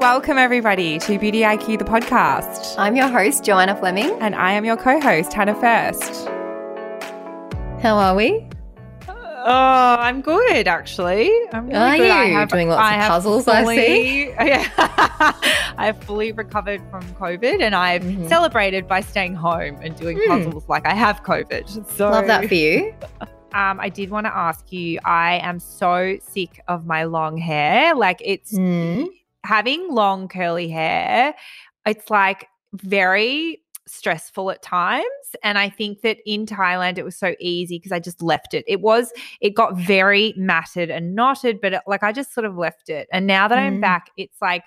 Welcome, everybody, to Beauty IQ, the podcast. I'm your host, Joanna Fleming. And I am your co host, Hannah First. How are we? Oh, I'm good, actually. I'm really are good. you I have, doing lots I of puzzles? Fully, I see. Yeah, I've fully recovered from COVID, and I've Mhm. celebrated by staying home and doing Hmm. puzzles like I have COVID. So Love that for you. Um, I did want to ask you. I am so sick of my long hair. Like it's Mm. Having long curly hair, it's like very stressful at times. And I think that in Thailand it was so easy because I just left it. It was, it got very matted and knotted, but it, like I just sort of left it. And now that I'm Mm. back, it's like,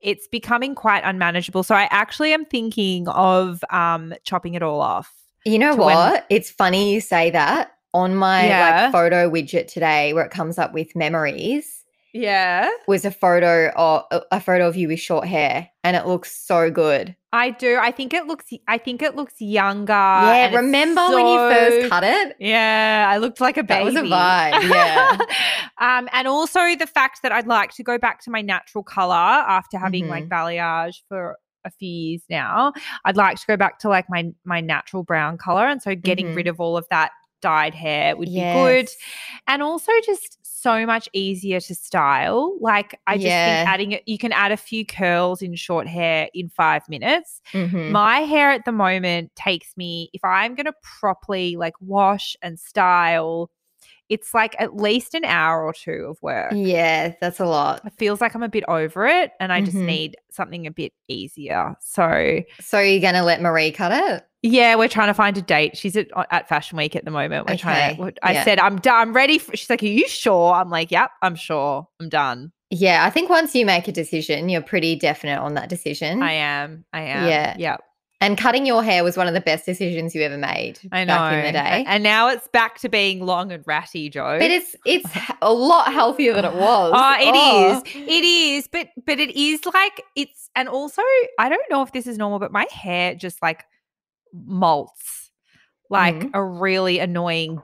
it's becoming quite unmanageable. So I actually am thinking of um chopping it all off. You know to when- what? It's funny you say that. On my Yeah. like photo widget today, where it comes up with memories, Yeah. was a photo of a photo of you with short hair, and it looks so good. I do. I think it looks I think it looks younger. yeah, remember when you first cut it? Yeah, I looked like a baby. That was a vibe. Yeah. um, and also the fact that I'd like to go back to my natural color after having like Mm-hmm. balayage for a few years now. I'd like to go back to like my my natural brown color, and so getting Mhm. rid of all of that dyed hair would be good, and also just so much easier to style. Like I just Yeah. think adding it, you can add a few curls in short hair in five minutes. Mhm. My hair at the moment takes me, if I'm going to properly like wash and style, it's like at least an hour or two of work. Yeah, that's a lot. It feels like I'm a bit over it and I just Mhm. need something a bit easier. So, So you're gonna let Marie cut it? yeah, we're trying to find a date. She's at, at Fashion Week at the moment. We're trying to, I yeah. said, I'm done. I'm ready. For, she's like, Are you sure? I'm like, Yep, I'm sure. I'm done. Yeah, I think once you make a decision, you're pretty definite on that decision. I am. I am. Yeah. Yep. And cutting your hair was one of the best decisions you ever made I know. back in the day. And now it's back to being long and ratty, Joe. but it's it's a lot healthier than it was. Oh, it is. Oh. It is. But but it is like it's and also I don't know if this is normal, but my hair just like molts like Mhm. a really annoying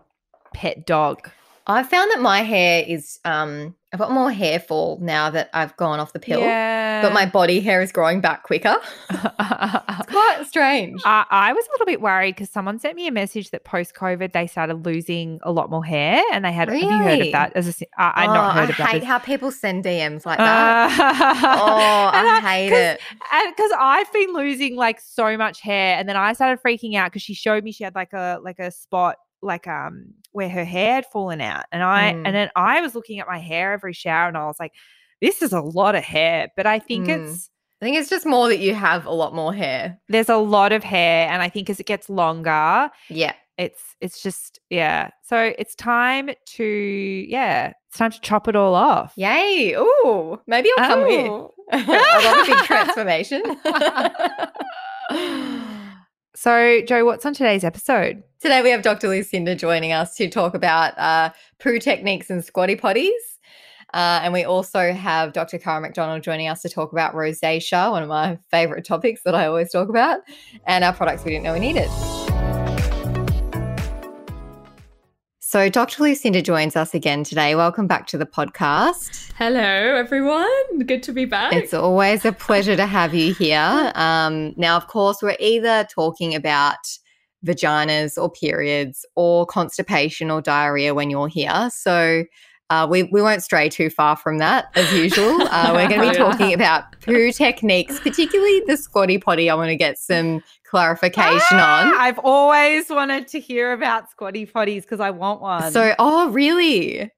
pet dog. I found that my hair is um I've got more hair fall now that I've gone off the pill. Yeah. But my body hair is growing back quicker. I, Quite strange. I was a little bit worried because someone sent me a message that post COVID they started losing a lot more hair, and they had. Really? Have you heard of that? As a, I, I'd Oh, not heard I about hate how people send DMs like that. Uh, oh, and I hate it. because I've been losing like so much hair, and then I started freaking out because she showed me she had like a like a spot like um where her hair had fallen out, and I Mm. and then I was looking at my hair every shower, and I was like, this is a lot of hair, but I think Mm. it's I think it's just more that you have a lot more hair. there's a lot of hair, and I think as it gets longer, Yeah. it's it's just yeah. So it's time to yeah, it's time to chop it all off. Yay. Ooh. Maybe I'll come with. Oh. I love a big transformation. So, Joe, what's on today's episode? Today we have Dr. Lucinda joining us to talk about uh, poo techniques and squatty potties. Uh, and we also have Dr. Cara McDonald joining us to talk about rosacea, one of my favorite topics that I always talk about, and our products we didn't know we needed. So, Dr. Lucinda joins us again today. Welcome back to the podcast. Hello, everyone. Good to be back. It's always a pleasure to have you here. Um, now, of course, we're either talking about vaginas or periods or constipation or diarrhea when you're here. So uh, we, we won't stray too far from that as usual. Uh, we're going to be talking about poo techniques, particularly the squatty potty. I want to get some clarification Ah, on. I've always wanted to hear about squatty potties because I want one. So, oh, really?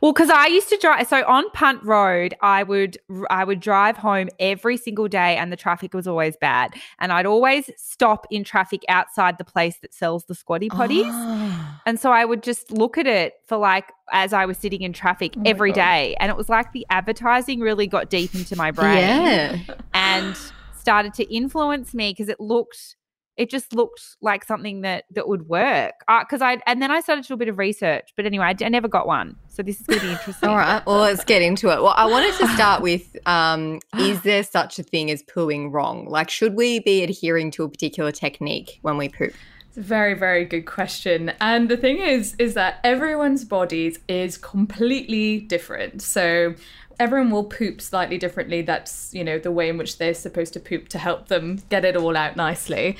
well, because I used to drive. So on Punt Road, I would I would drive home every single day, and the traffic was always bad. And I'd always stop in traffic outside the place that sells the squatty potties. Ah. And so I would just look at it for like as I was sitting in traffic Oh every day, and it was like the advertising really got deep into my brain. Yeah. and started to influence me because it looked it just looked like something that that would work. Because I and then I started to do a bit of research. But anyway, I, d- I never got one, so this is going to be interesting. All right, well, let's get into it. Well, I wanted to start with: um, Is there such a thing as pooing wrong? Like, should we be adhering to a particular technique when we poop? Very, very good question. And the thing is, is that everyone's bodies is completely different. So everyone will poop slightly differently. That's, you know, the way in which they're supposed to poop to help them get it all out nicely.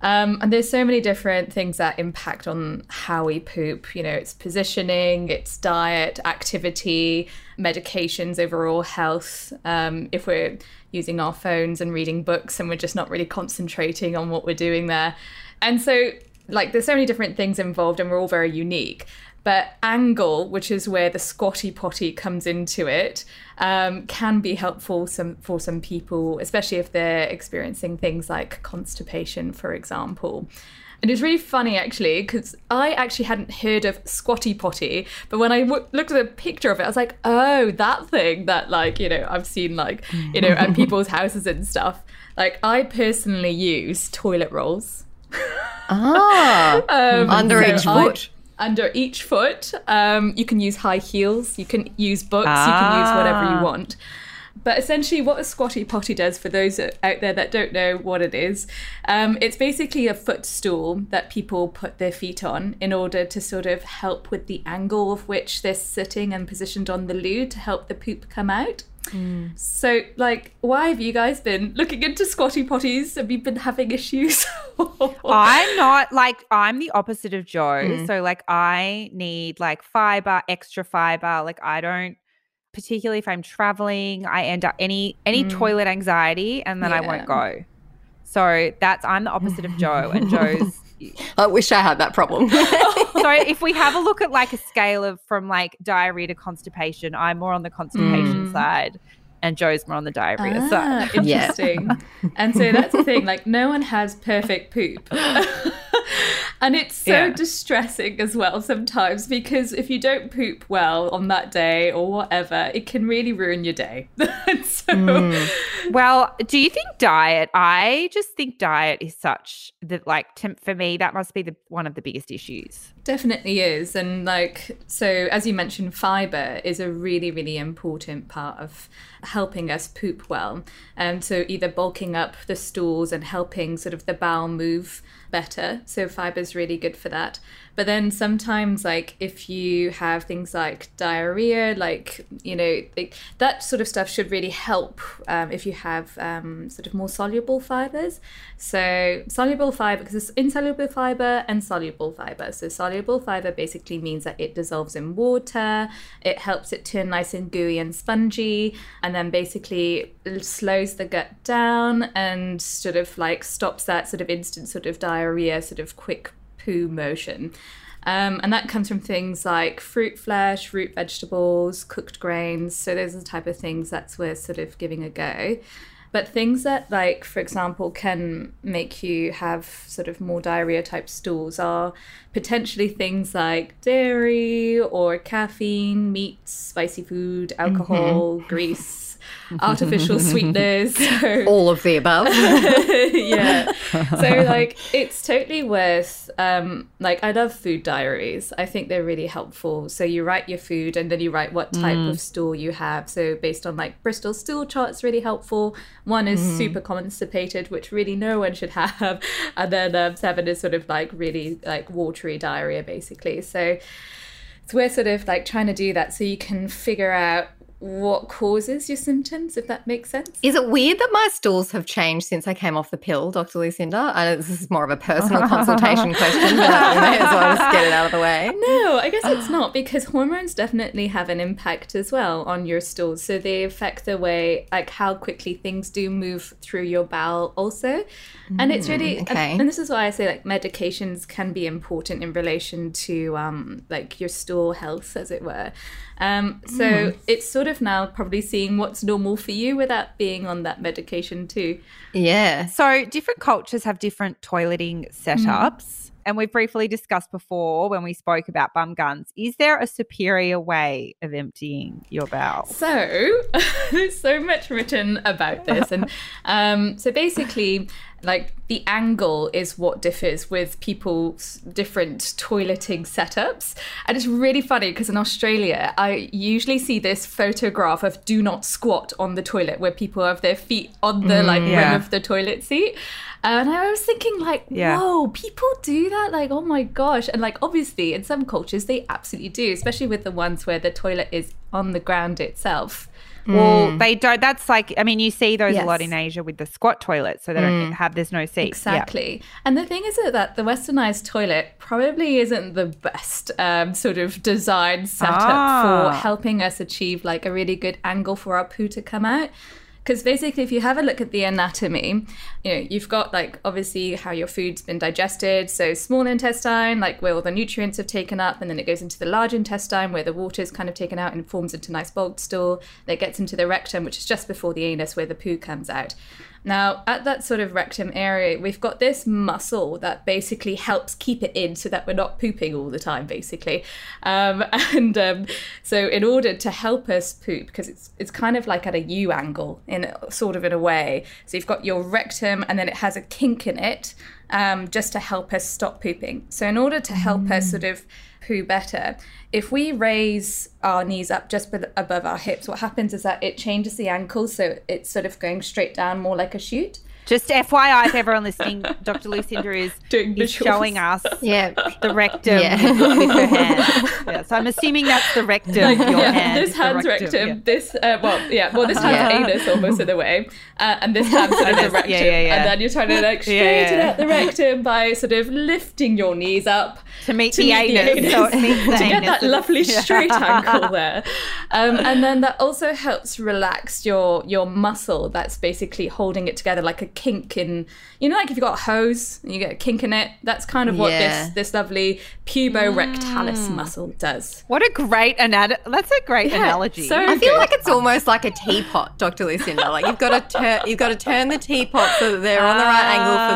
Um, and there's so many different things that impact on how we poop. You know, it's positioning, it's diet, activity, medications, overall health. Um, if we're using our phones and reading books and we're just not really concentrating on what we're doing there. And so, like, there's so many different things involved and we're all very unique. But angle, which is where the squatty potty comes into it, um, can be helpful some, for some people, especially if they're experiencing things like constipation, for example. And it's really funny actually because I actually hadn't heard of squatty potty, but when I w- looked at a picture of it, I was like, oh, that thing that like you know I've seen like you know at people's houses and stuff. Like I personally use toilet rolls. Ah, Um, under so each I- foot. under each foot. Um, you can use high heels, you can use books, you can use whatever Ah. you want. But essentially, what a squatty potty does for those out there that don't know what it is, um, it's basically a footstool that people put their feet on in order to sort of help with the angle of which they're sitting and positioned on the loo to help the poop come out. Mm. So, like, why have you guys been looking into squatty potties? Have you been having issues? I'm not like I'm the opposite of Joe. Mm. So like I need like fiber, extra fiber. Like I don't particularly if I'm traveling, I end up any any mm. toilet anxiety and then I won't go. So that's I'm the opposite of Joe and Joe's I wish I had that problem. so if we have a look at like a scale of from like diarrhea to constipation, I'm more on the constipation Mm. side and Joe's more on the diarrhea Ah, side. Yeah. interesting. and so that's the thing, like no one has perfect poop. and it's so Yeah. distressing as well sometimes because if you don't poop well on that day or whatever, it can really ruin your day. So Mm. Well, do you think diet? I just think diet is such that like for me that must be the one of the biggest issues. Definitely is. And like, so as you mentioned, fiber is a really, really important part of helping us poop well. Um, so either bulking up the stools and helping sort of the bowel move better. So fiber is really good for that. But then sometimes, like, if you have things like diarrhea, like, you know, like, that sort of stuff should really help um, if you have um, sort of more soluble fibers. So, soluble fiber, because it's insoluble fiber and soluble fiber. So, soluble fiber basically means that it dissolves in water, it helps it turn nice and gooey and spongy, and then basically slows the gut down and sort of like stops that sort of instant sort of diarrhea, sort of quick poo motion. Um, and that comes from things like fruit flesh, root vegetables, cooked grains. So those are the type of things that's worth sort of giving a go. But things that, like, for example, can make you have sort of more diarrhea type stools are potentially things like dairy or caffeine, meat, spicy food, alcohol, grease, artificial sweeteners. So, All of the above. yeah. So like it's totally worth um like I love food diaries. I think they're really helpful. So you write your food and then you write what type of stool you have. So based on like Bristol stool chart's really helpful. One is super constipated, which really no one should have. And then um, seven is sort of like really like watery diarrhea basically. So so we're sort of like trying to do that so you can figure out what causes your symptoms, if that makes sense. Is it weird that my stools have changed since I came off the pill, Dr. Lucinda? I know this is more of a personal consultation question, but I may as well just get it out of the way. No, I guess it's not because hormones definitely have an impact as well on your stools. So they affect the way, like how quickly things do move through your bowel, also. And it's really, and- okay. and, this is why I say like medications can be important in relation to um, like your stool health, as it were. Um, so it's sort of now probably seeing what's normal for you without being on that medication too. Yeah. So different cultures have different toileting setups. And we've briefly discussed before when we spoke about bum guns. Is there a superior way of emptying your bowel? So there's so much written about this, and um, so basically, like the angle is what differs with people's different toileting setups. And it's really funny because in Australia, I usually see this photograph of do not squat on the toilet where people have their feet on the like yeah. rim of the toilet seat. And I was thinking, like, Yeah. whoa, people do that? Like, oh my gosh. And, like, obviously, in some cultures, they absolutely do, especially with the ones where the toilet is on the ground itself. Well, they don't. That's like, I mean, you see those a lot in Asia with the squat toilet, so they don't have, there's no seat. Yeah. Exactly. And the thing is that the westernized toilet probably isn't the best um, sort of design setup Ah. for helping us achieve like a really good angle for our poo to come out. Because basically, if you have a look at the anatomy, you know, you've got like obviously how your food's been digested. So, small intestine, like where all the nutrients have taken up, and then it goes into the large intestine where the water is kind of taken out and forms into nice bulk stool. That gets into the rectum, which is just before the anus where the poo comes out. Now, at that sort of rectum area, we've got this muscle that basically helps keep it in so that we're not pooping all the time, basically. Um, and um, so, in order to help us poop, because it's it's kind of like at a U angle, in sort of in a way. So you've got your rectum, and then it has a kink in it, um, just to help us stop pooping. So, in order to help us sort of poo better. If we raise our knees up just above our hips, what happens is that it changes the ankle, so it's sort of going straight down more like a chute. Just FYI, if everyone listening, Dr. Lucinda is, Doing is showing us Yeah. the rectum Yeah. with, with her hand. Yeah, so I'm assuming that's the rectum. your yeah, hand this is the hand's rectum. yeah. This, uh, well, yeah, well, this hand's Yeah. anus almost in a way, uh, and this hand's sort of the rectum. yeah, yeah, yeah. And then you're trying to like straighten yeah. out the rectum by sort of lifting your knees up To meet to the meet anus. So it meets the to get anus. that lovely straight ankle there. Um, and then that also helps relax your your muscle that's basically holding it together like a kink in you know like if you've got a hose and you get a kink in it that's kind of what Yeah. this this lovely puborectalis muscle does What a great analogy. That's a great Yeah, analogy. so I feel good. like it's almost like a teapot, Dr. Lucinda. Like you've got to turn, you've got to turn the teapot so that they're on the right angle for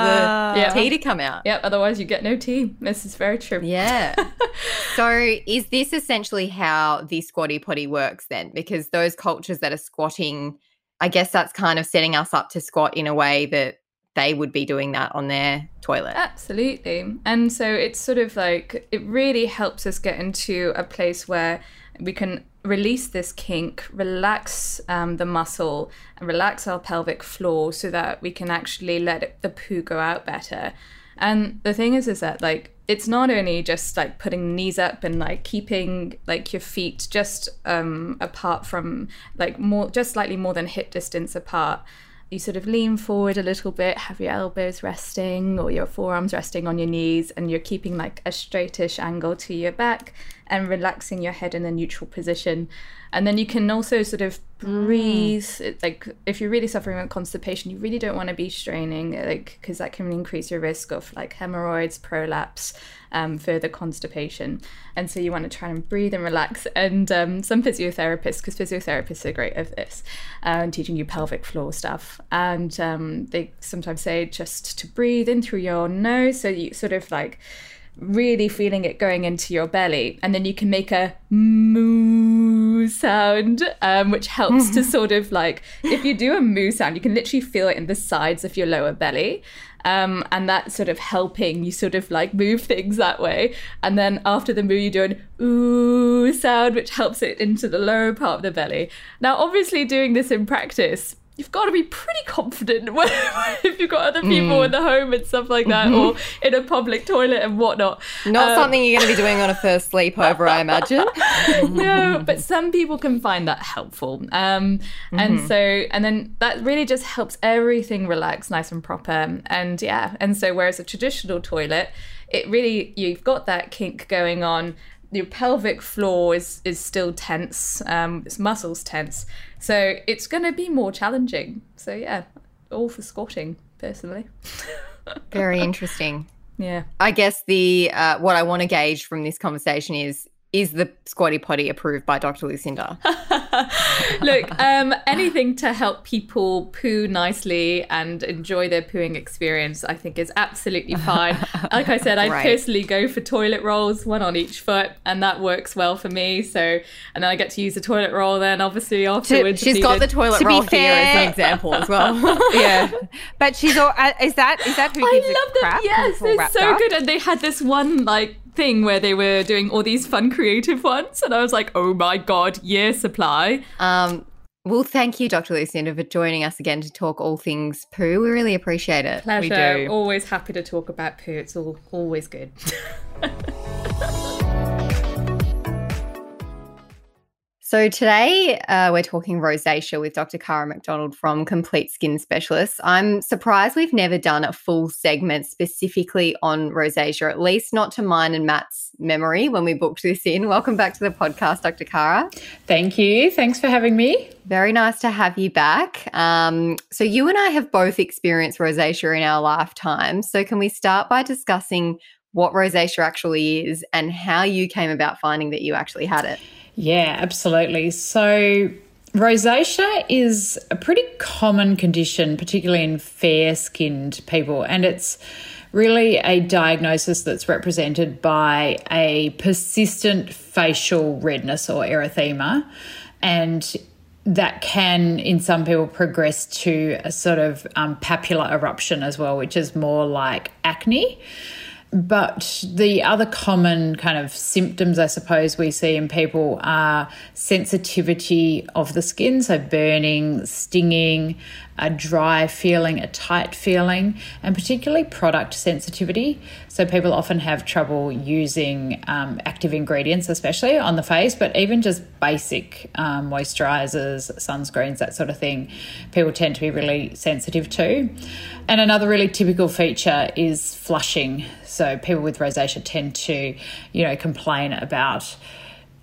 the Yeah. tea to come out. Yep, otherwise you get no tea. This is very true. Yeah. so is this essentially how the squatty potty works then? Because those cultures that are squatting, I guess that's kind of setting us up to squat in a way that they would be doing that on their toilet. Absolutely. And so it's sort of like, it really helps us get into a place where we can release this kink, relax um, the muscle, and relax our pelvic floor so that we can actually let it, the poo go out better. And the thing is, is that like, it's not only just like putting knees up and like keeping like your feet just um apart from like more just slightly more than hip distance apart you sort of lean forward a little bit, have your elbows resting or your forearms resting on your knees, and you're keeping like a straightish angle to your back and relaxing your head in a neutral position. And then you can also sort of breathe. It's like if you're really suffering with constipation, you really don't want to be straining, like because that can increase your risk of like hemorrhoids, prolapse, um, further constipation. And so you want to try and breathe and relax. And um, some physiotherapists, because physiotherapists are great at this, uh, and teaching you pelvic floor stuff. And um, they sometimes say just to breathe in through your nose, so you sort of like really feeling it going into your belly and then you can make a moo sound um, which helps to sort of like if you do a moo sound you can literally feel it in the sides of your lower belly um, and that's sort of helping you sort of like move things that way. And then after the moo you do an ooh sound which helps it into the lower part of the belly. Now obviously doing this in practice you've got to be pretty confident when, if you've got other people in the home and stuff like that, or in a public toilet and whatnot. Not Um, something you're going to be doing on a first sleepover, I imagine. no, but some people can find that helpful. Um, And so, and then that really just helps everything relax nice and proper. And yeah, and so whereas a traditional toilet, it really, you've got that kink going on. Your pelvic floor is, is still tense, um, its muscles tense. So it's going to be more challenging. So yeah, all for squatting, personally. Very interesting. Yeah. I guess the uh, what I want to gauge from this conversation is is the squatty potty approved by Dr. Lucinda? Look, um, anything to help people poo nicely and enjoy their pooing experience, I think is absolutely fine. Like I said, I Right. personally go for toilet rolls, one on each foot, and that works well for me. So, and then I get to use the toilet roll then obviously afterwards. She's if got the toilet To be roll here as fair- an example as well. Yeah. But she's all. Uh, is that is that who I gives a love them. crap? Yes, It's they're so up? good. And they had this one like thing where they were doing all these fun creative ones, and I was like, oh my god, year supply. um, well, thank you, Dr. Lucinda, for joining us again to talk all things poo. We really appreciate it. Pleasure. do. Always happy to talk about poo. It's all always good. So today uh, we're talking rosacea with Dr. Cara McDonald from Complete Skin Specialists. I'm surprised we've never done a full segment specifically on rosacea, at least not to mine and Matt's memory when we booked this in. Welcome back to the podcast, Dr. Cara. Thank you. Thanks for having me. Very nice to have you back. Um, so you and I have both experienced rosacea in our lifetime. So can we start by discussing what rosacea actually is and how you came about finding that you actually had it? Yeah, absolutely. So, rosacea is a pretty common condition, particularly in fair skinned people, and it's really a diagnosis that's represented by a persistent facial redness or erythema. And that can, in some people, progress to a sort of um, papular eruption as well, which is more like acne. But the other common kind of symptoms, I suppose, we see in people are sensitivity of the skin, so burning, stinging, a dry feeling, a tight feeling, and particularly product sensitivity. So people often have trouble using um, active ingredients, especially on the face, but even just basic um, moisturizers, sunscreens, that sort of thing, people tend to be really sensitive to. And another really typical feature is flushing. So people with rosacea tend to, you know, complain about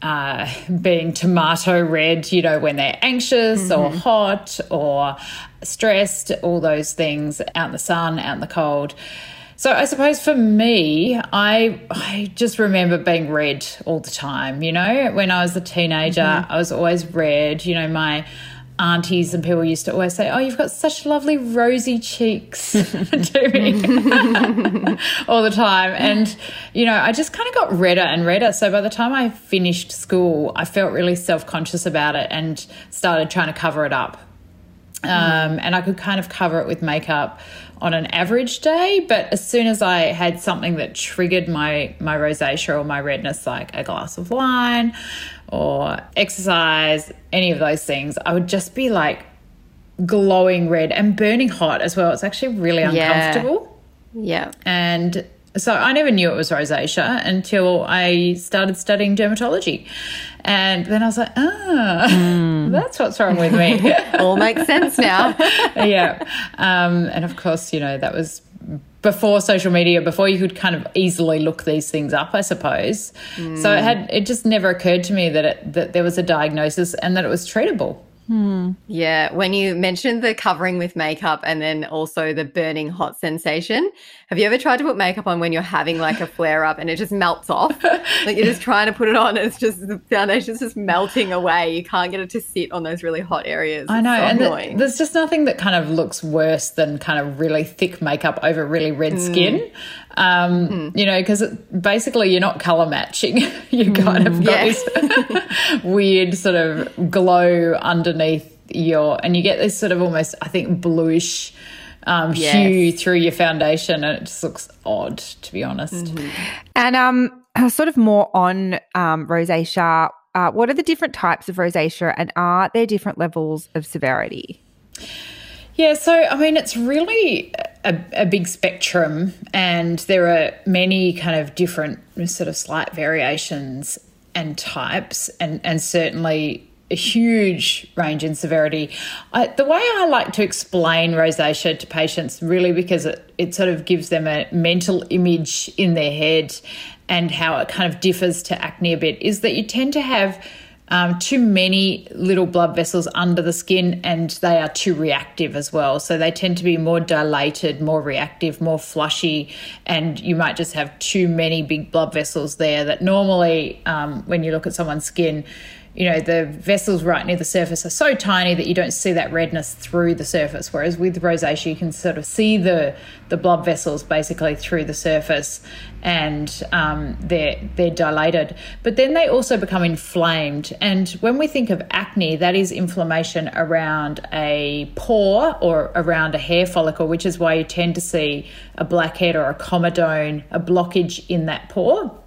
uh, being tomato red, you know, when they're anxious or hot or stressed, all those things out in the sun, out in the cold. So I suppose for me, I I just remember being red all the time. You know, when I was a teenager, I was always red. You know, my aunties and people used to always say, "Oh, you've got such lovely rosy cheeks," to me all the time. And you know, I just kind of got redder and redder. So by the time I finished school, I felt really self conscious about it and started trying to cover it up um, and I could kind of cover it with makeup on an average day. But as soon as I had something that triggered my my rosacea or my redness, like a glass of wine or exercise, any of those things, I would just be like glowing red and burning hot as well. It's actually really uncomfortable. Yeah. yeah. And so I never knew it was rosacea until I started studying dermatology. And then I was like, ah, that's what's wrong with me. All makes sense now. yeah. Um, and of course, you know, that was before social media, before you could kind of easily look these things up, I suppose. So it had it just never occurred to me that it, that there was a diagnosis and that it was treatable. Yeah, when you mentioned the covering with makeup and then also the burning hot sensation, have you ever tried to put makeup on when you're having like a flare up and it just melts off? Like you're just trying to put it on, and it's just the foundation's just melting away. You can't get it to sit on those really hot areas. I know, so and th- annoying. there's just nothing that kind of looks worse than kind of really thick makeup over really red mm. skin. Um, mm. You know, because basically you're not color matching. you kind of mm, got yeah. this weird sort of glow underneath your, and you get this sort of almost, I think, bluish um, Yes. hue through your foundation, and it just looks odd, to be honest. And um, sort of more on um, rosacea. Uh, what are the different types of rosacea, and are there different levels of severity? Yeah, so I mean, it's really a, a big spectrum, and there are many kind of different, sort of slight variations and types, and, and certainly a huge range in severity. I, the way I like to explain rosacea to patients, really, because it, it sort of gives them a mental image in their head and how it kind of differs to acne a bit, is that you tend to have um, too many little blood vessels under the skin and they are too reactive as well. So they tend to be more dilated, more reactive, more flushy, and you might just have too many big blood vessels there that normally, um, when you look at someone's skin, you know, the vessels right near the surface are so tiny that you don't see that redness through the surface. Whereas with rosacea, you can sort of see the the blood vessels basically through the surface, and um, they're they're dilated. But then they also become inflamed. And when we think of acne, that is inflammation around a pore or around a hair follicle, which is why you tend to see a blackhead or a comedone, a blockage in that pore.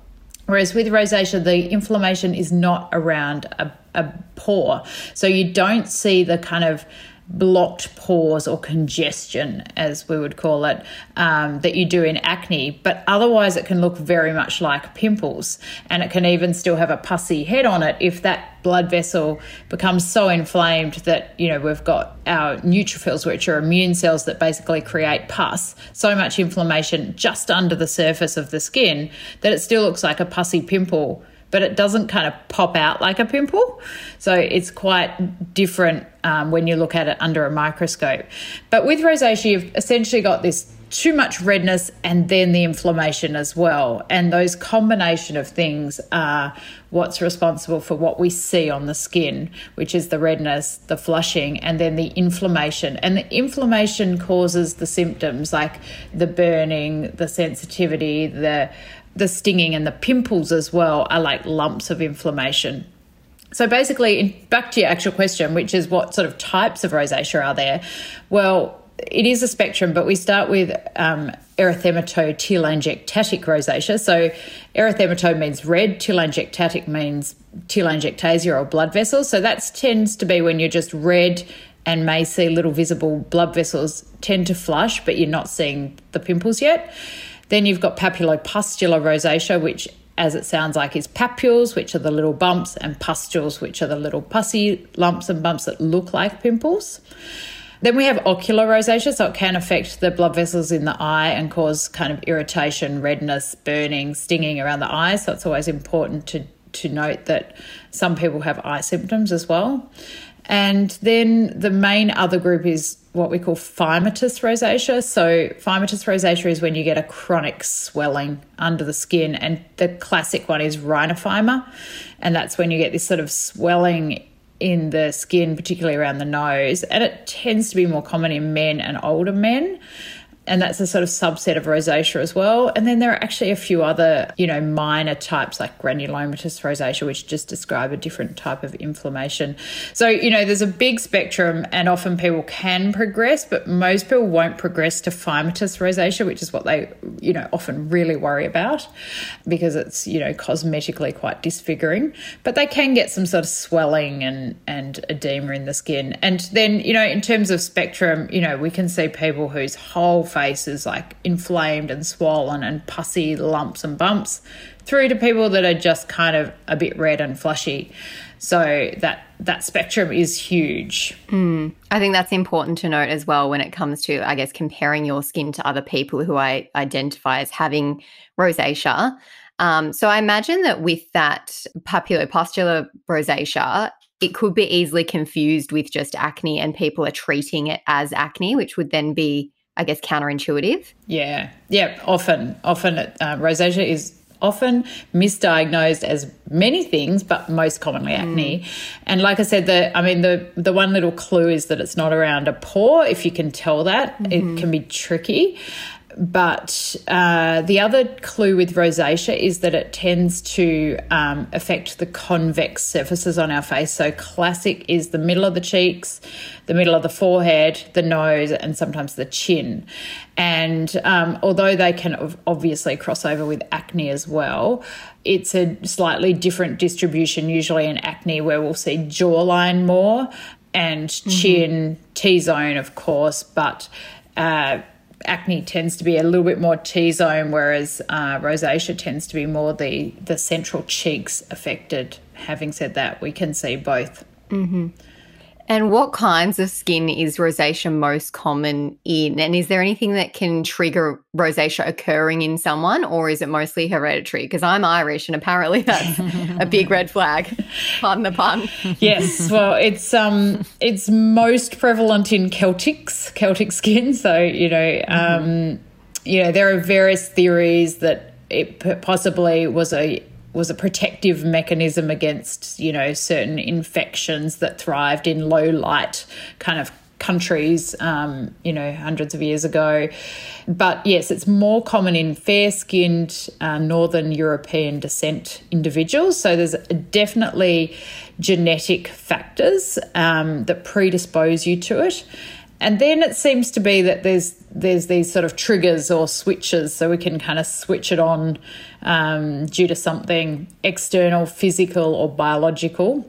Whereas with rosacea, the inflammation is not around a, a pore. So you don't see the kind of blocked pores or congestion, as we would call it, um, that you do in acne. But otherwise, it can look very much like pimples, and it can even still have a pussy head on it if that blood vessel becomes so inflamed that you know we've got our neutrophils, which are immune cells that basically create pus. So much inflammation just under the surface of the skin that it still looks like a pussy pimple but it doesn't kind of pop out like a pimple. So it's quite different um, when you look at it under a microscope. But with rosacea, you've essentially got this too much redness and then the inflammation as well. And those combination of things are what's responsible for what we see on the skin, which is the redness, the flushing, and then the inflammation. And the inflammation causes the symptoms like the burning, the sensitivity, the the stinging and the pimples as well are like lumps of inflammation. So basically, back to your actual question, which is what sort of types of rosacea are there? Well, it is a spectrum, but we start with um, rosacea. So erythemato means red, telangiectatic means telangiectasia or blood vessels. So that tends to be when you're just red and may see little visible blood vessels tend to flush, but you're not seeing the pimples yet. Then you've got papulopustular rosacea, which, as it sounds like, is papules, which are the little bumps, and pustules, which are the little pussy lumps and bumps that look like pimples. Then we have ocular rosacea, so it can affect the blood vessels in the eye and cause kind of irritation, redness, burning, stinging around the eye. So it's always important to, to note that some people have eye symptoms as well. And then the main other group is what we call phymatous rosacea. So, phymatous rosacea is when you get a chronic swelling under the skin, and the classic one is rhinophyma, and that's when you get this sort of swelling in the skin, particularly around the nose, and it tends to be more common in men and older men and that's a sort of subset of rosacea as well. And then there are actually a few other, you know, minor types like granulomatous rosacea, which just describe a different type of inflammation. So, you know, there's a big spectrum, and often people can progress, but most people won't progress to phymatous rosacea, which is what they, you know, often really worry about because it's, you know, cosmetically quite disfiguring. But they can get some sort of swelling and, and edema in the skin. And then, you know, in terms of spectrum, you know, we can see people whose whole face is like inflamed and swollen and pussy lumps and bumps through to people that are just kind of a bit red and flushy. So that that spectrum is huge. Mm. I think that's important to note as well when it comes to, I guess, comparing your skin to other people who I identify as having rosacea. Um, so I imagine that with that papulopustular rosacea, it could be easily confused with just acne, and people are treating it as acne, which would then be I guess, counterintuitive. Yeah, yeah. Often, often, uh, rosacea is often misdiagnosed as many things, but most commonly acne. Mm. And like I said, the I mean the the one little clue is that it's not around a pore. If you can tell that, mm-hmm. it can be tricky. But uh, the other clue with rosacea is that it tends to um, affect the convex surfaces on our face. So, classic is the middle of the cheeks, the middle of the forehead, the nose, and sometimes the chin. And um, although they can obviously cross over with acne as well, it's a slightly different distribution, usually in acne, where we'll see jawline more and mm-hmm. chin, mm-hmm. T zone, of course, but. Uh, acne tends to be a little bit more T zone, whereas uh, rosacea tends to be more the the central cheeks affected. Having said that, we can see both. Mm-hmm. And what kinds of skin is rosacea most common in? And is there anything that can trigger rosacea occurring in someone, or is it mostly hereditary? Because I'm Irish, and apparently that's a big red flag. Pardon the pun. yes, well, it's um, it's most prevalent in Celtics, Celtic skin. So you know, um, you know, there are various theories that it possibly was a was a protective mechanism against, you know, certain infections that thrived in low light kind of countries, um, you know, hundreds of years ago. But yes, it's more common in fair skinned uh, Northern European descent individuals. So there's definitely genetic factors um, that predispose you to it. And then it seems to be that there's there's these sort of triggers or switches, so we can kind of switch it on um, due to something external, physical, or biological.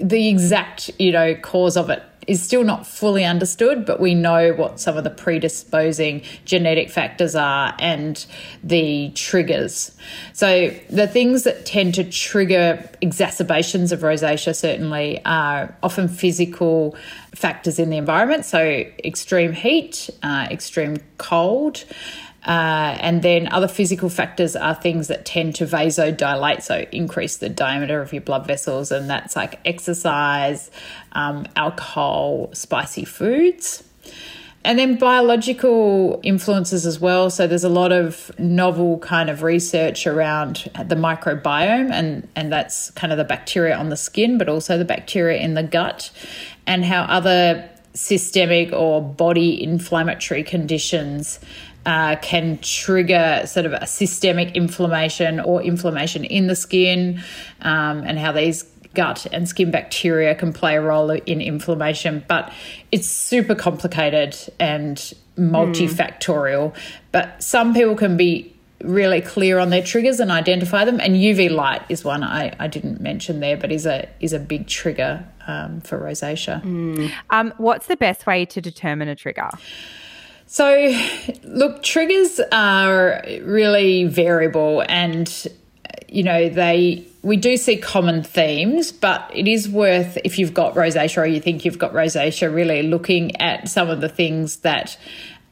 The exact you know cause of it is still not fully understood, but we know what some of the predisposing genetic factors are and the triggers. So, the things that tend to trigger exacerbations of rosacea certainly are often physical factors in the environment, so extreme heat, uh, extreme cold. Uh, and then other physical factors are things that tend to vasodilate, so increase the diameter of your blood vessels, and that's like exercise, um, alcohol, spicy foods. And then biological influences as well. So there's a lot of novel kind of research around the microbiome, and, and that's kind of the bacteria on the skin, but also the bacteria in the gut, and how other systemic or body inflammatory conditions uh, can trigger sort of a systemic inflammation or inflammation in the skin, um, and how these gut and skin bacteria can play a role in inflammation. But it's super complicated and multifactorial. Mm. But some people can be really clear on their triggers and identify them. And UV light is one I, I didn't mention there, but is a is a big trigger um, for rosacea. Mm. Um, what's the best way to determine a trigger? So, look, triggers are really variable and you know, they we do see common themes, but it is worth if you've got rosacea or you think you've got rosacea, really looking at some of the things that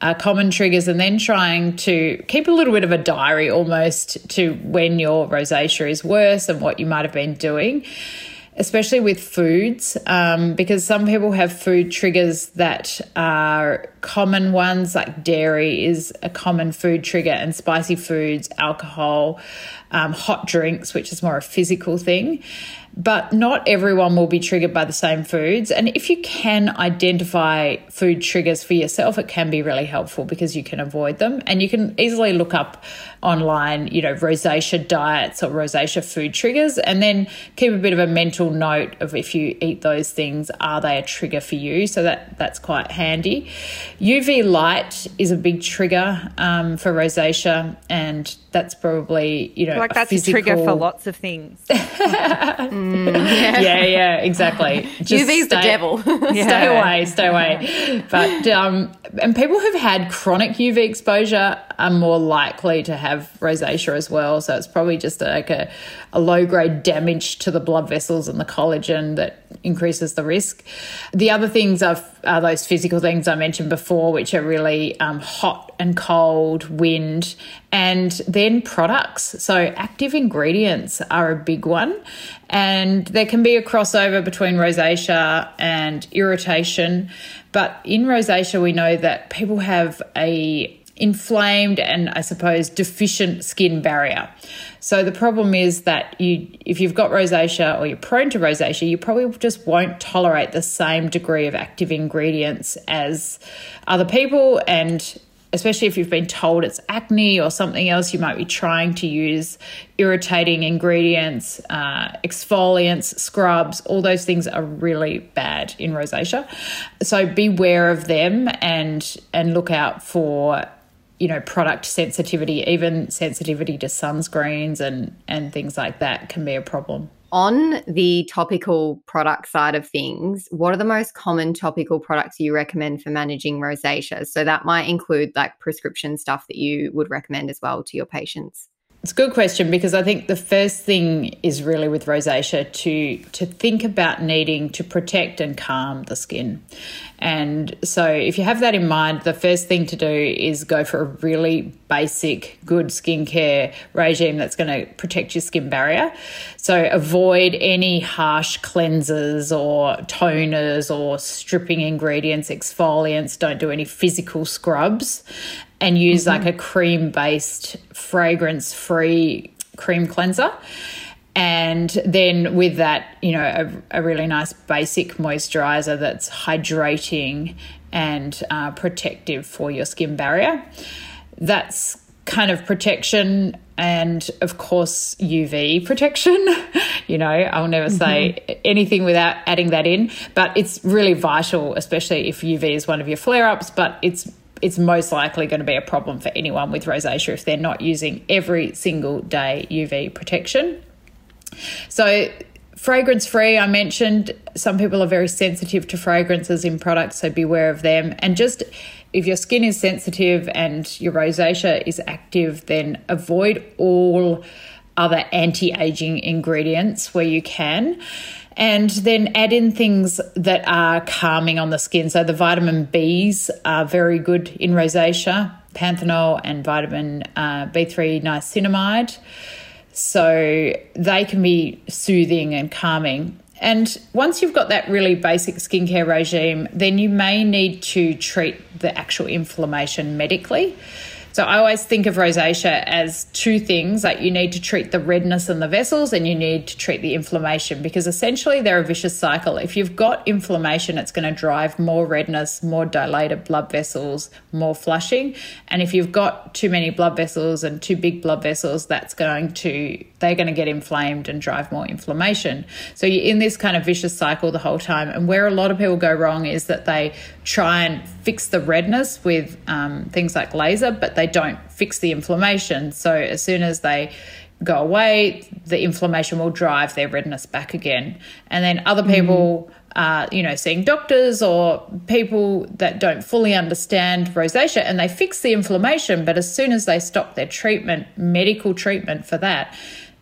are common triggers and then trying to keep a little bit of a diary almost to when your rosacea is worse and what you might have been doing especially with foods, um, because some people have food triggers that are common ones, like dairy is a common food trigger, and spicy foods, alcohol, um, hot drinks, which is more a physical thing but not everyone will be triggered by the same foods. And if you can identify food triggers for yourself, it can be really helpful because you can avoid them. And you can easily look up online, you know, rosacea diets or rosacea food triggers, and then keep a bit of a mental note of if you eat those things, are they a trigger for you? So that that's quite handy. UV light is a big trigger um, for rosacea, and that's probably you know like that's a, physical... a trigger for lots of things. mm, yeah. yeah. yeah, exactly. Just UV's stay, the devil. stay yeah. away, stay away. But um, and people who've had chronic UV exposure are more likely to have rosacea as well. So it's probably just like a, a low grade damage to the blood vessels and the collagen that increases the risk. The other things are, are those physical things I mentioned before, which are really um, hot and cold, wind, and then products. So active ingredients are a big one. And there can be a crossover between rosacea and irritation. But in rosacea, we know that people have a inflamed and I suppose deficient skin barrier. So the problem is that you if you've got rosacea or you're prone to rosacea, you probably just won't tolerate the same degree of active ingredients as other people and especially if you've been told it's acne or something else, you might be trying to use irritating ingredients, uh, exfoliants, scrubs. All those things are really bad in rosacea. So beware of them and and look out for you know product sensitivity even sensitivity to sunscreens and and things like that can be a problem. On the topical product side of things what are the most common topical products you recommend for managing rosacea? So that might include like prescription stuff that you would recommend as well to your patients it's a good question because I think the first thing is really with rosacea to to think about needing to protect and calm the skin. And so if you have that in mind, the first thing to do is go for a really basic good skincare regime that's going to protect your skin barrier. So avoid any harsh cleansers or toners or stripping ingredients, exfoliants, don't do any physical scrubs and use mm-hmm. like a cream based, fragrance free cream cleanser. And then with that, you know, a, a really nice basic moisturizer that's hydrating and uh, protective for your skin barrier. That's kind of protection and of course UV protection. you know, I'll never say mm-hmm. anything without adding that in, but it's really vital, especially if UV is one of your flare-ups, but it's it's most likely going to be a problem for anyone with rosacea if they're not using every single day UV protection. So, fragrance free, I mentioned some people are very sensitive to fragrances in products, so beware of them. And just if your skin is sensitive and your rosacea is active, then avoid all other anti aging ingredients where you can. And then add in things that are calming on the skin. So the vitamin Bs are very good in rosacea, panthenol and vitamin uh, B3 niacinamide. So they can be soothing and calming. And once you've got that really basic skincare regime, then you may need to treat the actual inflammation medically. So I always think of rosacea as two things like you need to treat the redness in the vessels and you need to treat the inflammation because essentially they're a vicious cycle. If you've got inflammation, it's going to drive more redness, more dilated blood vessels, more flushing. And if you've got too many blood vessels and too big blood vessels, that's going to they're going to get inflamed and drive more inflammation. So you're in this kind of vicious cycle the whole time. And where a lot of people go wrong is that they try and fix the redness with um, things like laser, but they don't fix the inflammation. So as soon as they go away, the inflammation will drive their redness back again. And then other mm. people, mm. you know, seeing doctors or people that don't fully understand rosacea and they fix the inflammation, but as soon as they stop their treatment, medical treatment for that,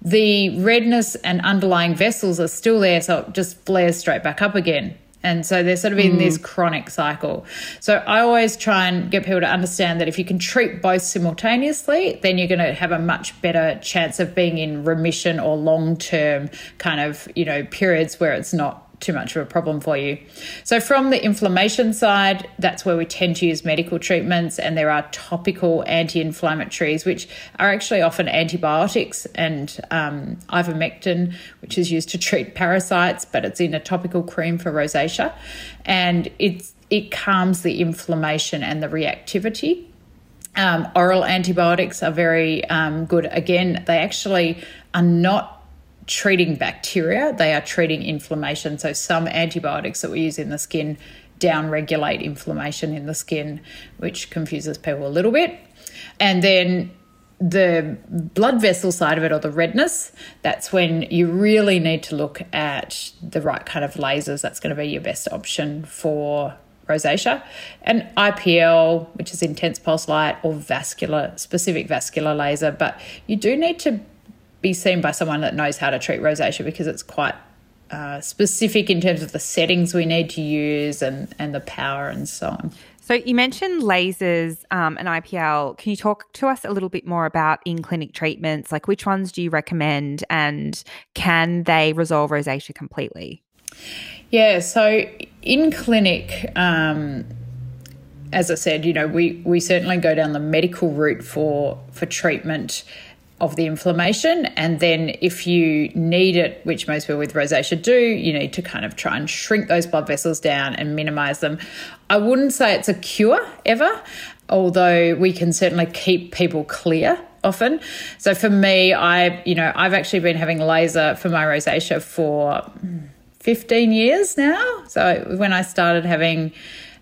the redness and underlying vessels are still there, so it just flares straight back up again. And so they're sort of in mm. this chronic cycle. So I always try and get people to understand that if you can treat both simultaneously, then you're going to have a much better chance of being in remission or long term kind of, you know, periods where it's not too much of a problem for you. So, from the inflammation side, that's where we tend to use medical treatments, and there are topical anti inflammatories, which are actually often antibiotics, and um, ivermectin, which is used to treat parasites, but it's in a topical cream for rosacea, and it's it calms the inflammation and the reactivity. Um, oral antibiotics are very um, good. Again, they actually are not treating bacteria, they are treating inflammation. So, some antibiotics that we use in the skin downregulate inflammation in the skin, which confuses people a little bit. And then the blood vessel side of it or the redness, that's when you really need to look at the right kind of lasers. That's going to be your best option for rosacea. And IPL, which is intense pulse light or vascular, specific vascular laser. But you do need to be seen by someone that knows how to treat rosacea because it's quite uh, specific in terms of the settings we need to use and, and the power and so on. So you mentioned lasers um, and IPL. Can you talk to us a little bit more about in clinic treatments? Like which ones do you recommend and can they resolve rosacea completely? Yeah, so in clinic, um, as I said, you know, we, we certainly go down the medical route for for treatment of the inflammation. And then if you need it, which most people with rosacea do, you need to kind of try and shrink those blood vessels down and minimize them. I wouldn't say it's a cure ever, although we can certainly keep people clear often. So for me, I, you know, I've actually been having laser for my rosacea for hmm, 15 years now. So when I started having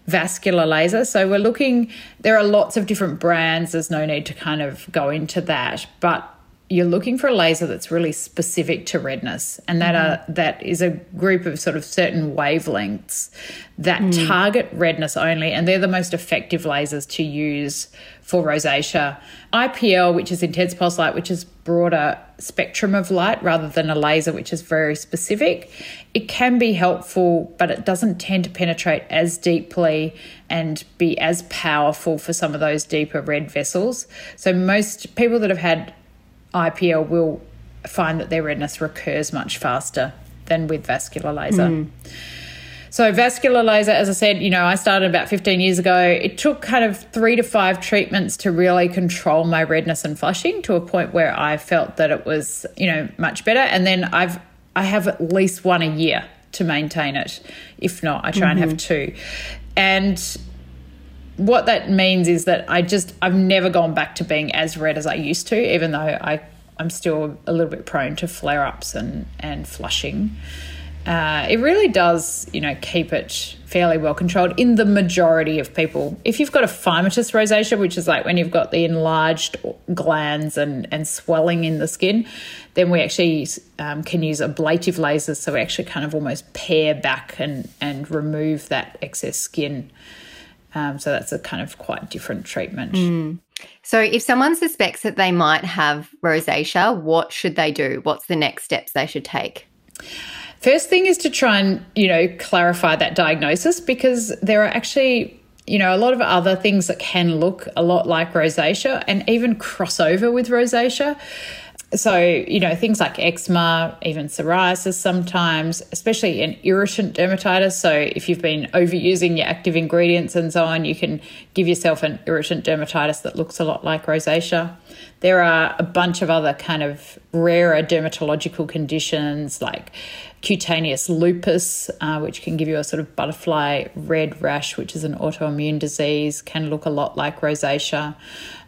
vascular laser. So we're looking, there are lots of different brands. There's no need to kind of go into that, but you're looking for a laser that's really specific to redness and that mm-hmm. are that is a group of sort of certain wavelengths that mm. target redness only and they're the most effective lasers to use for rosacea IPL which is intense pulse light which is broader spectrum of light rather than a laser which is very specific it can be helpful but it doesn't tend to penetrate as deeply and be as powerful for some of those deeper red vessels so most people that have had IPL will find that their redness recurs much faster than with vascular laser. Mm. So, vascular laser, as I said, you know, I started about 15 years ago. It took kind of three to five treatments to really control my redness and flushing to a point where I felt that it was, you know, much better. And then I've, I have at least one a year to maintain it. If not, I try mm-hmm. and have two. And what that means is that I just I've never gone back to being as red as I used to, even though I I'm still a little bit prone to flare ups and and flushing. Uh, it really does, you know, keep it fairly well controlled in the majority of people. If you've got a phymatous rosacea, which is like when you've got the enlarged glands and, and swelling in the skin, then we actually um, can use ablative lasers. So we actually kind of almost pare back and, and remove that excess skin. Um, so that's a kind of quite different treatment. Mm. So if someone suspects that they might have rosacea, what should they do? What's the next steps they should take? First thing is to try and, you know, clarify that diagnosis because there are actually you know, a lot of other things that can look a lot like rosacea and even cross over with rosacea. So, you know, things like eczema, even psoriasis sometimes, especially an irritant dermatitis. So, if you've been overusing your active ingredients and so on, you can give yourself an irritant dermatitis that looks a lot like rosacea. There are a bunch of other kind of rarer dermatological conditions like cutaneous lupus, uh, which can give you a sort of butterfly red rash, which is an autoimmune disease, can look a lot like rosacea.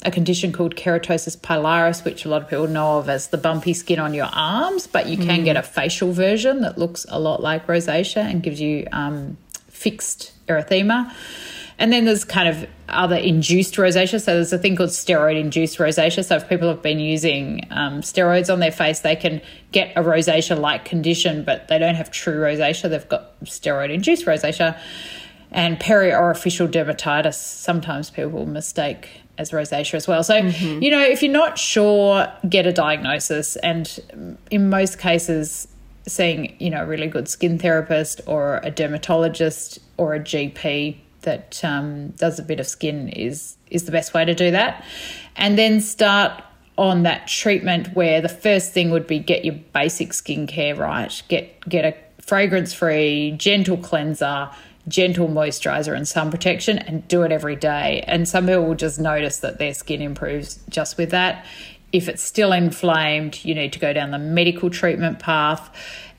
A condition called keratosis pilaris, which a lot of people know of as the bumpy skin on your arms, but you can mm. get a facial version that looks a lot like rosacea and gives you um, fixed erythema. And then there's kind of other induced rosacea. So there's a thing called steroid induced rosacea. So if people have been using um, steroids on their face, they can get a rosacea like condition, but they don't have true rosacea. They've got steroid induced rosacea. And periorificial dermatitis, sometimes people mistake as rosacea as well. So, mm-hmm. you know, if you're not sure, get a diagnosis. And in most cases, seeing, you know, a really good skin therapist or a dermatologist or a GP that um, does a bit of skin is is the best way to do that, and then start on that treatment where the first thing would be get your basic skincare right, get get a fragrance free, gentle cleanser, gentle moisturizer and sun protection and do it every day. And some people will just notice that their skin improves just with that. If it's still inflamed, you need to go down the medical treatment path.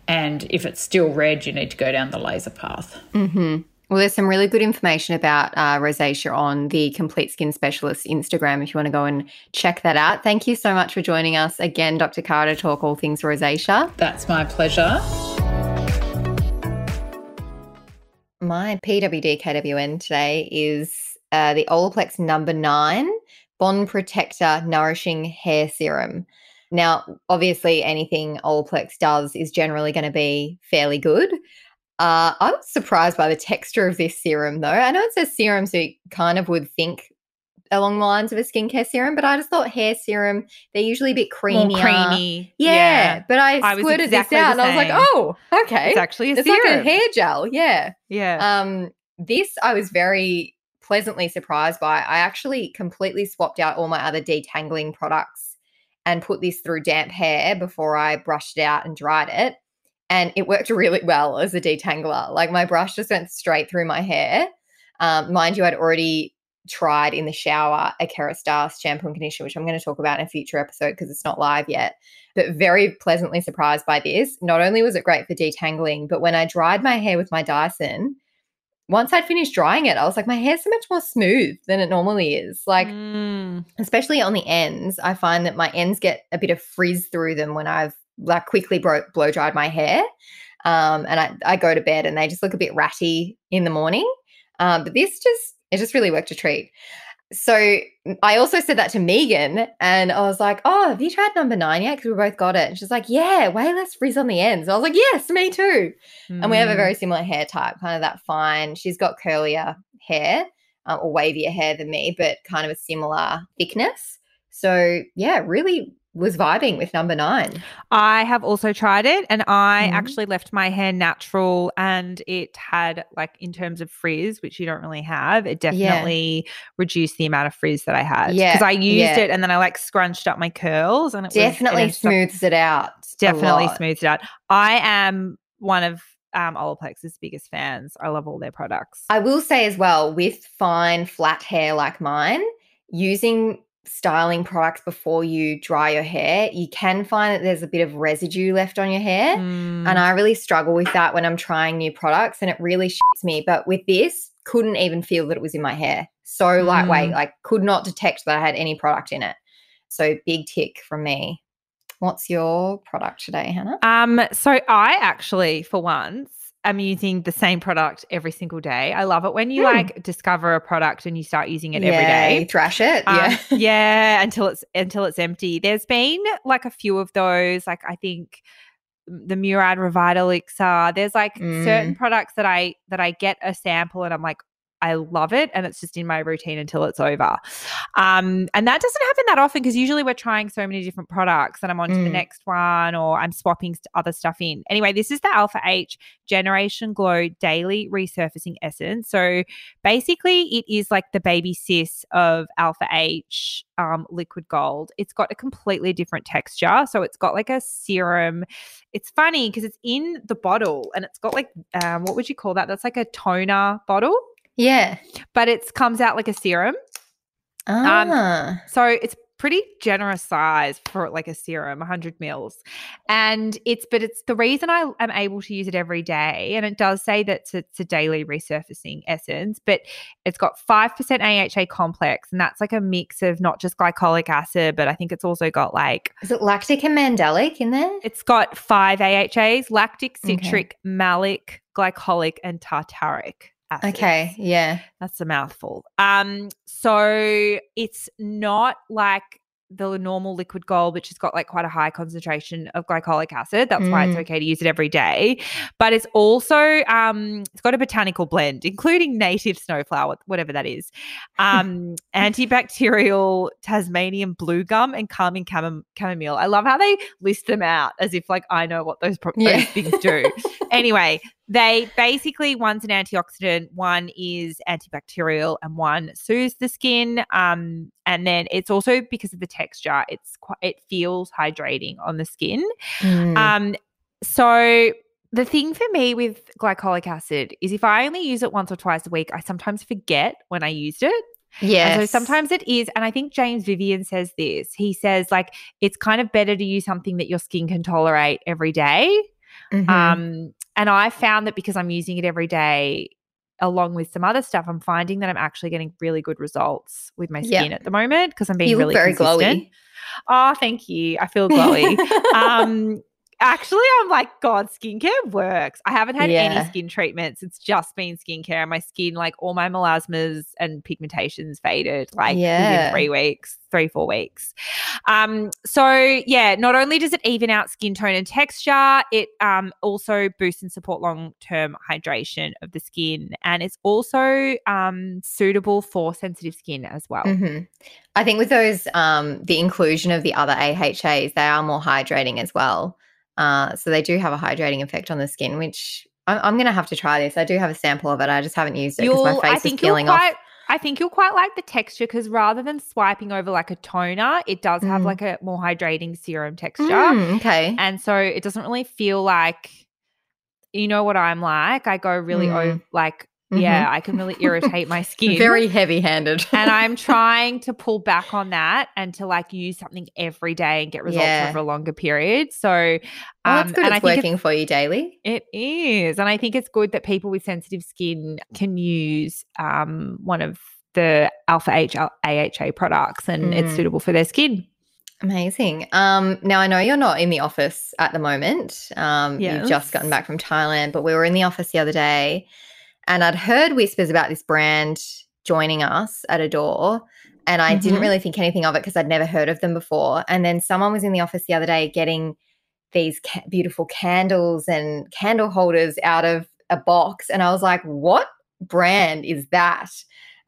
And if it's still red, you need to go down the laser path. Mm-hmm. Well, there's some really good information about uh, rosacea on the Complete Skin Specialist Instagram if you want to go and check that out. Thank you so much for joining us again, Dr. Cara, to talk all things rosacea. That's my pleasure. My PWD KWN today is uh, the Olaplex number nine Bond Protector Nourishing Hair Serum. Now, obviously, anything Olaplex does is generally going to be fairly good. Uh, I was surprised by the texture of this serum, though. I know it says serum, so you kind of would think along the lines of a skincare serum, but I just thought hair serum, they're usually a bit creamy. creamy. Yeah, yeah, But I, I squirted exactly this out and I was like, oh, okay. It's actually a serum. it's serum. like a hair gel. Yeah. Yeah. Um, this I was very pleasantly surprised by. I actually completely swapped out all my other detangling products and put this through damp hair before I brushed it out and dried it and it worked really well as a detangler. Like my brush just went straight through my hair. Um, mind you, I'd already tried in the shower a Kerastase shampoo and conditioner, which I'm going to talk about in a future episode because it's not live yet. But very pleasantly surprised by this. Not only was it great for detangling, but when I dried my hair with my Dyson, once I'd finished drying it, I was like, my hair's so much more smooth than it normally is. Like, mm. especially on the ends, I find that my ends get a bit of frizz through them when I've like quickly blow, blow dried my hair. Um, and I, I go to bed and they just look a bit ratty in the morning. Um, but this just, it just really worked a treat. So I also said that to Megan and I was like, oh, have you tried number nine yet? Because we both got it. And she's like, yeah, way less frizz on the ends. I was like, yes, me too. Mm. And we have a very mm. similar hair type, kind of that fine. She's got curlier hair um, or wavier hair than me, but kind of a similar thickness. So yeah, really was vibing with number nine. I have also tried it and I mm-hmm. actually left my hair natural and it had like in terms of frizz, which you don't really have, it definitely yeah. reduced the amount of frizz that I had. Yeah. Because I used yeah. it and then I like scrunched up my curls and it definitely was, smooths it out. Definitely smooths it out. I am one of um, Olaplex's biggest fans. I love all their products. I will say as well, with fine, flat hair like mine, using styling products before you dry your hair, you can find that there's a bit of residue left on your hair. Mm. And I really struggle with that when I'm trying new products and it really shits me. But with this, couldn't even feel that it was in my hair. So lightweight, Mm. like could not detect that I had any product in it. So big tick from me. What's your product today, Hannah? Um, so I actually, for once, am using the same product every single day. I love it when you Hmm. like discover a product and you start using it every Yeah, you thrash it. Um, yeah. yeah, until it's until it's empty. There's been like a few of those. Like I think the Murad Revitalixir. There's like certain Mm. products that I that I get a sample and I'm like, I love it, and it's just in my routine until it's over. Um, and that doesn't happen that often because usually we're trying so many different products, and I'm on to the Mm. next one, or I'm swapping other stuff in. Anyway, this is the Alpha H Generation Glow Daily Resurfacing Essence. So basically, it is like the baby sis of Alpha H um, liquid gold. It's got a completely different texture. So it's got like a serum. It's funny because it's in the bottle and it's got like, um, what would you call that? That's like a toner bottle, Yeah. but it comes out like a serum. Ah. So it's pretty generous size for like a serum 100 mils and it's but it's the reason i am able to use it every day and it does say that it's, it's a daily resurfacing essence but it's got 5% aha complex and that's like a mix of not just glycolic acid but i think it's also got like Is it lactic and mandelic in there? it's got five ahas lactic Okay. citric malic glycolic and tartaric acids. Okay. Yeah. That's a mouthful. Um, so it's not like the normal liquid gold, which has got like quite a high concentration of glycolic acid. That's why it's Mm. okay to use it every day. But it's also um, it's got a botanical blend, including native snowflower, whatever that is, um, antibacterial Tasmanian blue gum, and calming chamom- chamomile. I love how they list them out as if like I know what those, pro- Yeah. those things do. anyway, they basically one's an antioxidant, one is antibacterial, and one soothes the skin. Um, and then it's also because of the texture, it's quite it feels hydrating on the skin. Mm. Um, so the thing for me with glycolic acid is if I only use it once or twice a week, I sometimes forget when I used it. Yeah. So sometimes it is, and I think James Vivian says this. He says like it's kind of better to use something that your skin can tolerate every day. Mhm. Um, and I found that because I'm using it every day, along with some other stuff, I'm finding that I'm actually getting really good results with my skin at the moment because I'm being you really very consistent. glowy. Oh, thank you. I feel glowy. um, actually, I'm like, God, skincare works. I haven't had Yeah. any skin treatments. It's just been skincare. And my skin, like all my melasmas and pigmentations faded like Yeah. within three weeks, three, four weeks. Um, so yeah, not only does it even out skin tone and texture, it um also boosts and support long-term hydration of the skin. And it's also um suitable for sensitive skin as well. hmm I think with those, um, the inclusion of the other AHAs, they are more hydrating as well. Uh, so they do have a hydrating effect on the skin, which I'm, I'm going to have to try this. I do have a sample of it. I just haven't used it because my face I is peeling quite, off. I think you'll quite like the texture because rather than swiping over like a toner, it does have Mm. like a more hydrating serum texture. Mm, okay. And so it doesn't really feel like, you know what I'm like? I go really Mm. over, like, yeah, I can really irritate my skin. Very heavy handed. and I'm trying to pull back on that and to like use something every day and get results Yeah. over a longer period. So, oh, that's um, good. and I It's think working for you daily. it is. And I think it's good that people with sensitive skin can use um, one of the Alpha H AHA products and it's Mm. suitable for their skin. Amazing. Um, now I know you're not in the office at the moment. Um, You've just gotten back from Thailand, but we were in the office the other day, and I'd heard whispers about this brand joining us at Adore. and I didn't Mhm. really think anything of it because I'd never heard of them before. And then someone was in the office the other day getting these ca- beautiful candles and candle holders out of a box, and I was like, "What brand is that?"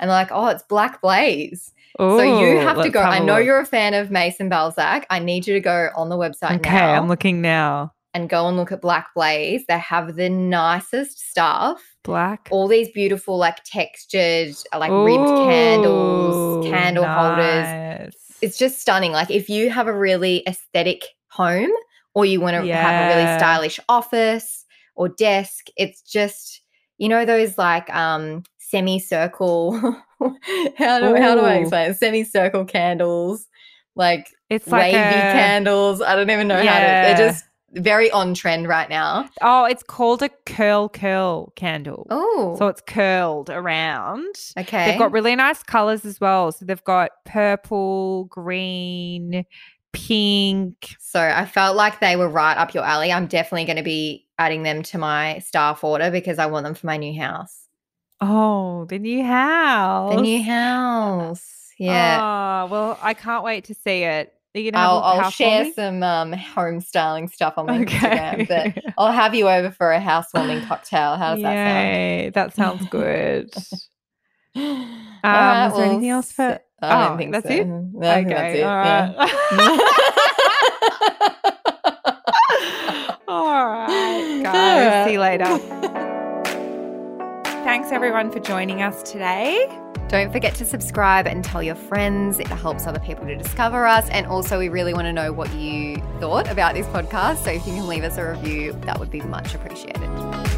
And they're like, "Oh, it's Black Blaze." So you have to go. I a know look. you're a fan of Maison Balzac. I need you to go on the website Okay, now I'm looking now. and go and look at Black Blaze. They have the nicest stuff. Black. All these beautiful, like textured, like ribbed candles, Ooh, candle holders. It's just stunning. Like if you have a really aesthetic home or you want to have a really stylish office or desk. It's just, you know, those like um semicircle how do how do I Ooh. explain it? Semicircle candles, like It's like wavy a, candles. I don't even know how to they're just very on trend right now. Oh, it's called a curl curl candle. Oh. So it's curled around. okay. They've got really nice colors as well. So they've got purple, green, pink. So I felt like they were right up your alley. I'm definitely going to be adding them to my staff order because I want them for my new house. Oh, the new house. The new house. Yeah. Oh, well, I can't wait to see it. You I'll, I'll share some um, home styling stuff on my Okay. Instagram, but I'll have you over for a housewarming cocktail. How does that sound? Yay, that sounds good. Um, All right, was there anything else for- I don't Oh, think that's so. it? No, I think that's it. all right. all right, guys. See you later. Thanks everyone for joining us today. Don't forget to subscribe and tell your friends. It helps other people to discover us. And also, we really want to know what you thought about this podcast. So if you can leave us a review, that would be much appreciated.